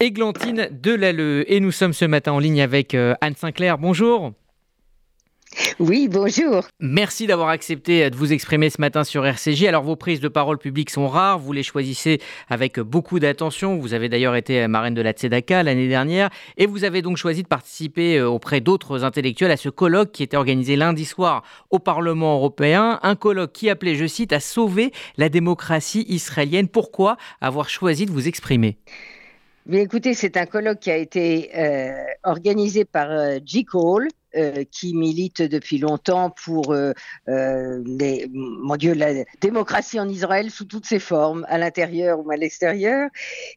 Églantine Delalleux. Et nous sommes ce matin en ligne avec euh, Anne Sinclair. Bonjour. Oui, bonjour. Merci d'avoir accepté de vous exprimer ce matin sur RCJ. Alors vos prises de parole publiques sont rares, vous les choisissez avec beaucoup d'attention. Vous avez d'ailleurs été marraine de la Tzedaka l'année dernière et vous avez donc choisi de participer euh, auprès d'autres intellectuels à ce colloque qui était organisé lundi soir au Parlement européen. Un colloque qui appelait, je cite, à sauver la démocratie israélienne. Pourquoi avoir choisi de vous exprimer? Bien, écoutez, c'est un colloque qui a été euh, organisé par euh, J. Cole, euh, qui milite depuis longtemps pour euh, euh, mon Dieu, la démocratie en Israël sous toutes ses formes, à l'intérieur ou à l'extérieur.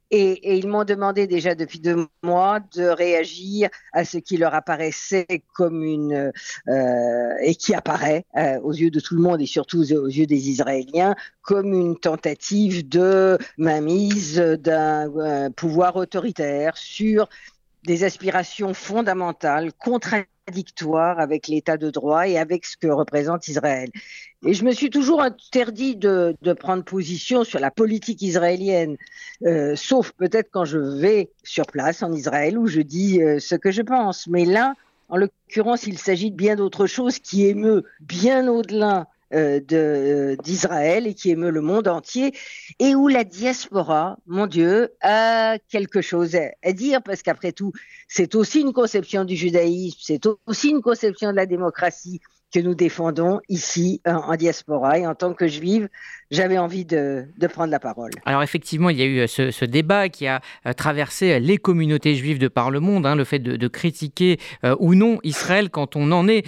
Et, ils m'ont demandé déjà depuis deux mois de réagir à ce qui leur apparaissait comme une et qui apparaît aux yeux de tout le monde et surtout aux yeux des Israéliens comme une tentative de mainmise d'un pouvoir autoritaire sur des aspirations fondamentales, avec l'état de droit et avec ce que représente Israël. Et je me suis toujours interdit de, prendre position sur la politique israélienne, euh, sauf peut-être quand je vais sur place en Israël où je dis euh, ce que je pense. Mais là, en l'occurrence, il s'agit de bien d'autre chose qui émeut bien au-delà de, d'Israël et qui émeut le monde entier et où la diaspora, mon Dieu, a quelque chose à, dire parce qu'après tout, c'est aussi une conception du judaïsme, c'est aussi une conception de la démocratie, que nous défendons ici en diaspora. Et en tant que juive, j'avais envie de, prendre la parole. Alors effectivement, il y a eu euh, ce, débat qui a euh, traversé euh, les communautés juives de par le monde, hein, le fait de, critiquer ou non Israël quand on en est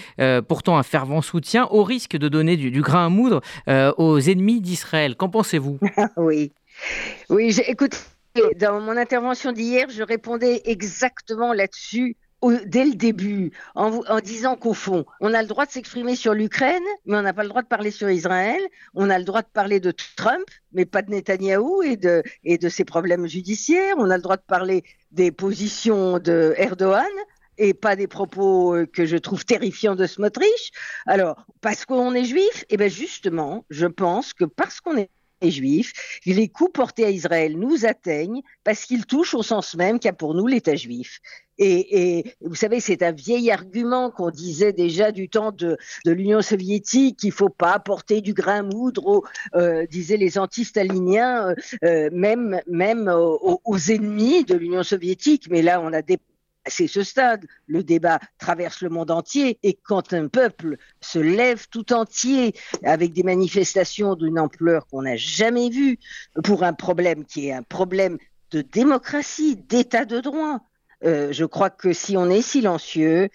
pourtant un fervent soutien, au risque de donner du, grain à moudre aux ennemis d'Israël. Qu'en pensez-vous? Oui, oui. Écoute, dans mon intervention d'hier, je répondais exactement là-dessus dès le début en, en disant qu'au fond, on a le droit de s'exprimer sur l'Ukraine, mais on n'a pas le droit de parler sur Israël. On a le droit de parler de Trump, mais pas de Netanyahou et de, et de ses problèmes judiciaires. On a le droit de parler des positions de Erdogan et pas des propos euh, que je trouve terrifiants de Smotrich. Alors, parce qu'on est juif, et eh bien justement, je pense que parce qu'on est juif, les coups portés à Israël nous atteignent parce qu'ils touchent au sens même qu'a pour nous l'État juif. Et, vous savez, c'est un vieil argument qu'on disait déjà du temps de, l'Union soviétique, qu'il faut pas apporter du grain moudre, euh, disaient les anti-staliniens, euh, euh, même, aux, aux, ennemis de l'Union soviétique. Mais là, on a dépassé ce stade. Le débat traverse le monde entier et quand un peuple se lève tout entier avec des manifestations d'une ampleur qu'on n'a jamais vue pour un problème qui est un problème de démocratie, d'état de droit, euh, je crois que si on est silencieux,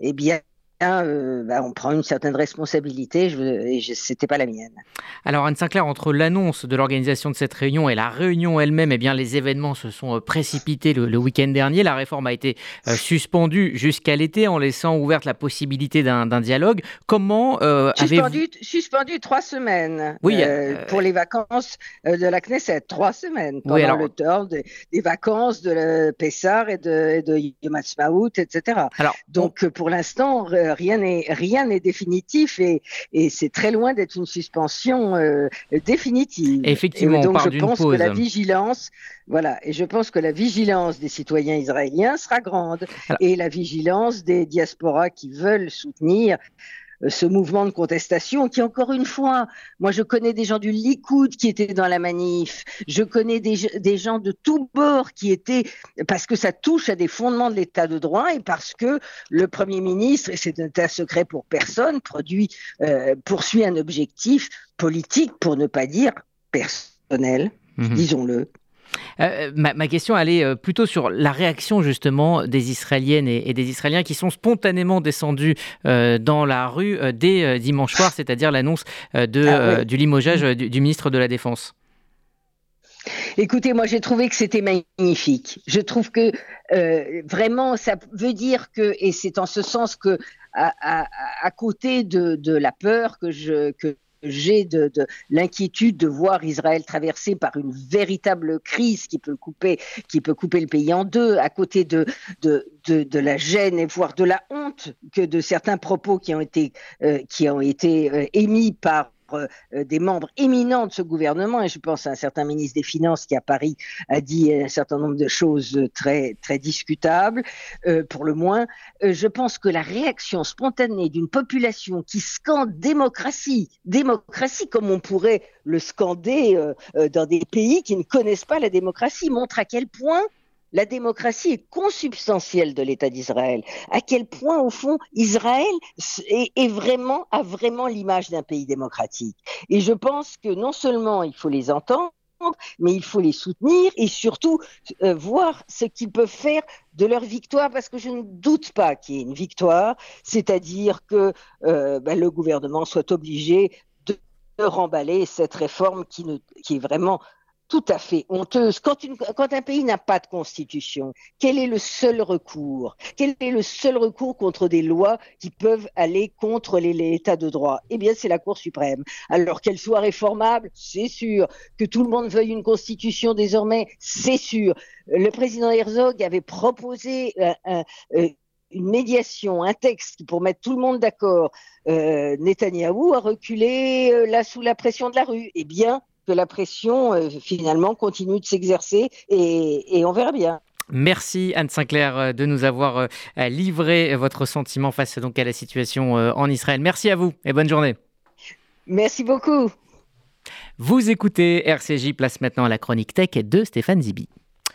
eh bien, euh, bah, on prend une certaine responsabilité je, et c'était pas la mienne. Alors Anne Sinclair, entre l'annonce de l'organisation de cette réunion et la réunion elle-même, eh bien les événements se sont euh, précipités le, week-end dernier. La réforme a été euh, suspendue jusqu'à l'été en laissant ouverte la possibilité d'un dialogue. Comment suspendu, suspendu trois semaines oui, pour les vacances de la Knesset, trois semaines pendant alors... le temps des, vacances de Pessar et de, de Yom etc. Alors, Donc pour l'instant rien n'est rien n'est définitif et, et c'est très loin d'être une suspension euh, définitive. Effectivement, donc je pense que la vigilance, voilà, et je pense que la vigilance des citoyens israéliens sera grande et la vigilance des diasporas qui veulent soutenir euh, ce mouvement de contestation qui, encore une fois, moi je connais des gens du Likoud qui étaient dans la manif, je connais des, des gens de tous bords qui étaient, parce que ça touche à des fondements de l'état de droit et parce que le Premier ministre, et c'est un secret pour personne, produit, euh, poursuit un objectif politique, pour ne pas dire personnel, mhm. disons-le, euh, ma, question allait euh, plutôt sur la réaction justement des Israéliennes et, des Israéliens qui sont spontanément descendus euh, dans la rue dès dimanche soir, c'est-à-dire l'annonce de, ah du limogeage du, ministre de la Défense. Écoutez, moi j'ai trouvé que c'était magnifique. Je trouve que vraiment ça veut dire que, et c'est en ce sens que à, côté de, de, la peur que je, que j'ai de, l'inquiétude de voir Israël traversé par une véritable crise qui peut couper, qui peut couper le pays en deux, à côté de, la gêne et voire de la honte que de certains propos qui ont été, euh, qui ont été euh, émis par des membres éminents de ce gouvernement, et je pense à un certain ministre des Finances qui à Paris a dit un certain nombre de choses très très discutables, pour le moins. je pense que la réaction spontanée d'une population qui scande démocratie, démocratie comme on pourrait le scander dans des pays qui ne connaissent pas la démocratie, montre à quel point la démocratie est consubstantielle de l'État d'Israël. À quel point, au fond, Israël est, vraiment, a vraiment l'image d'un pays démocratique? Et je pense que non seulement il faut les entendre, mais il faut les soutenir et surtout euh, voir ce qu'ils peuvent faire de leur victoire, parce que je ne doute pas qu'il y ait une victoire, c'est-à-dire que euh, ben, le gouvernement soit obligé de remballer cette réforme qui, est vraiment tout à fait honteuse. Quand, un pays n'a pas de constitution, quel est le seul recours? Quel est le seul recours contre des lois qui peuvent aller contre l'État de droit? Eh bien, c'est la Cour suprême. Alors qu'elle soit réformable, c'est sûr. Que tout le monde veuille une constitution désormais, c'est sûr. Le président Herzog avait proposé euh, euh, une médiation, un texte pour mettre tout le monde d'accord. Euh, Netanyahou a reculé euh, là sous la pression de la rue. Eh bien, que la pression euh, finalement continue de s'exercer et, on verra bien. Merci Anne Sinclair euh, de nous avoir euh, livré votre sentiment face donc à la situation en Israël. Merci à vous et bonne journée. Merci beaucoup. Vous écoutez RCJ, place maintenant à la chronique tech de Stéphane Zibi.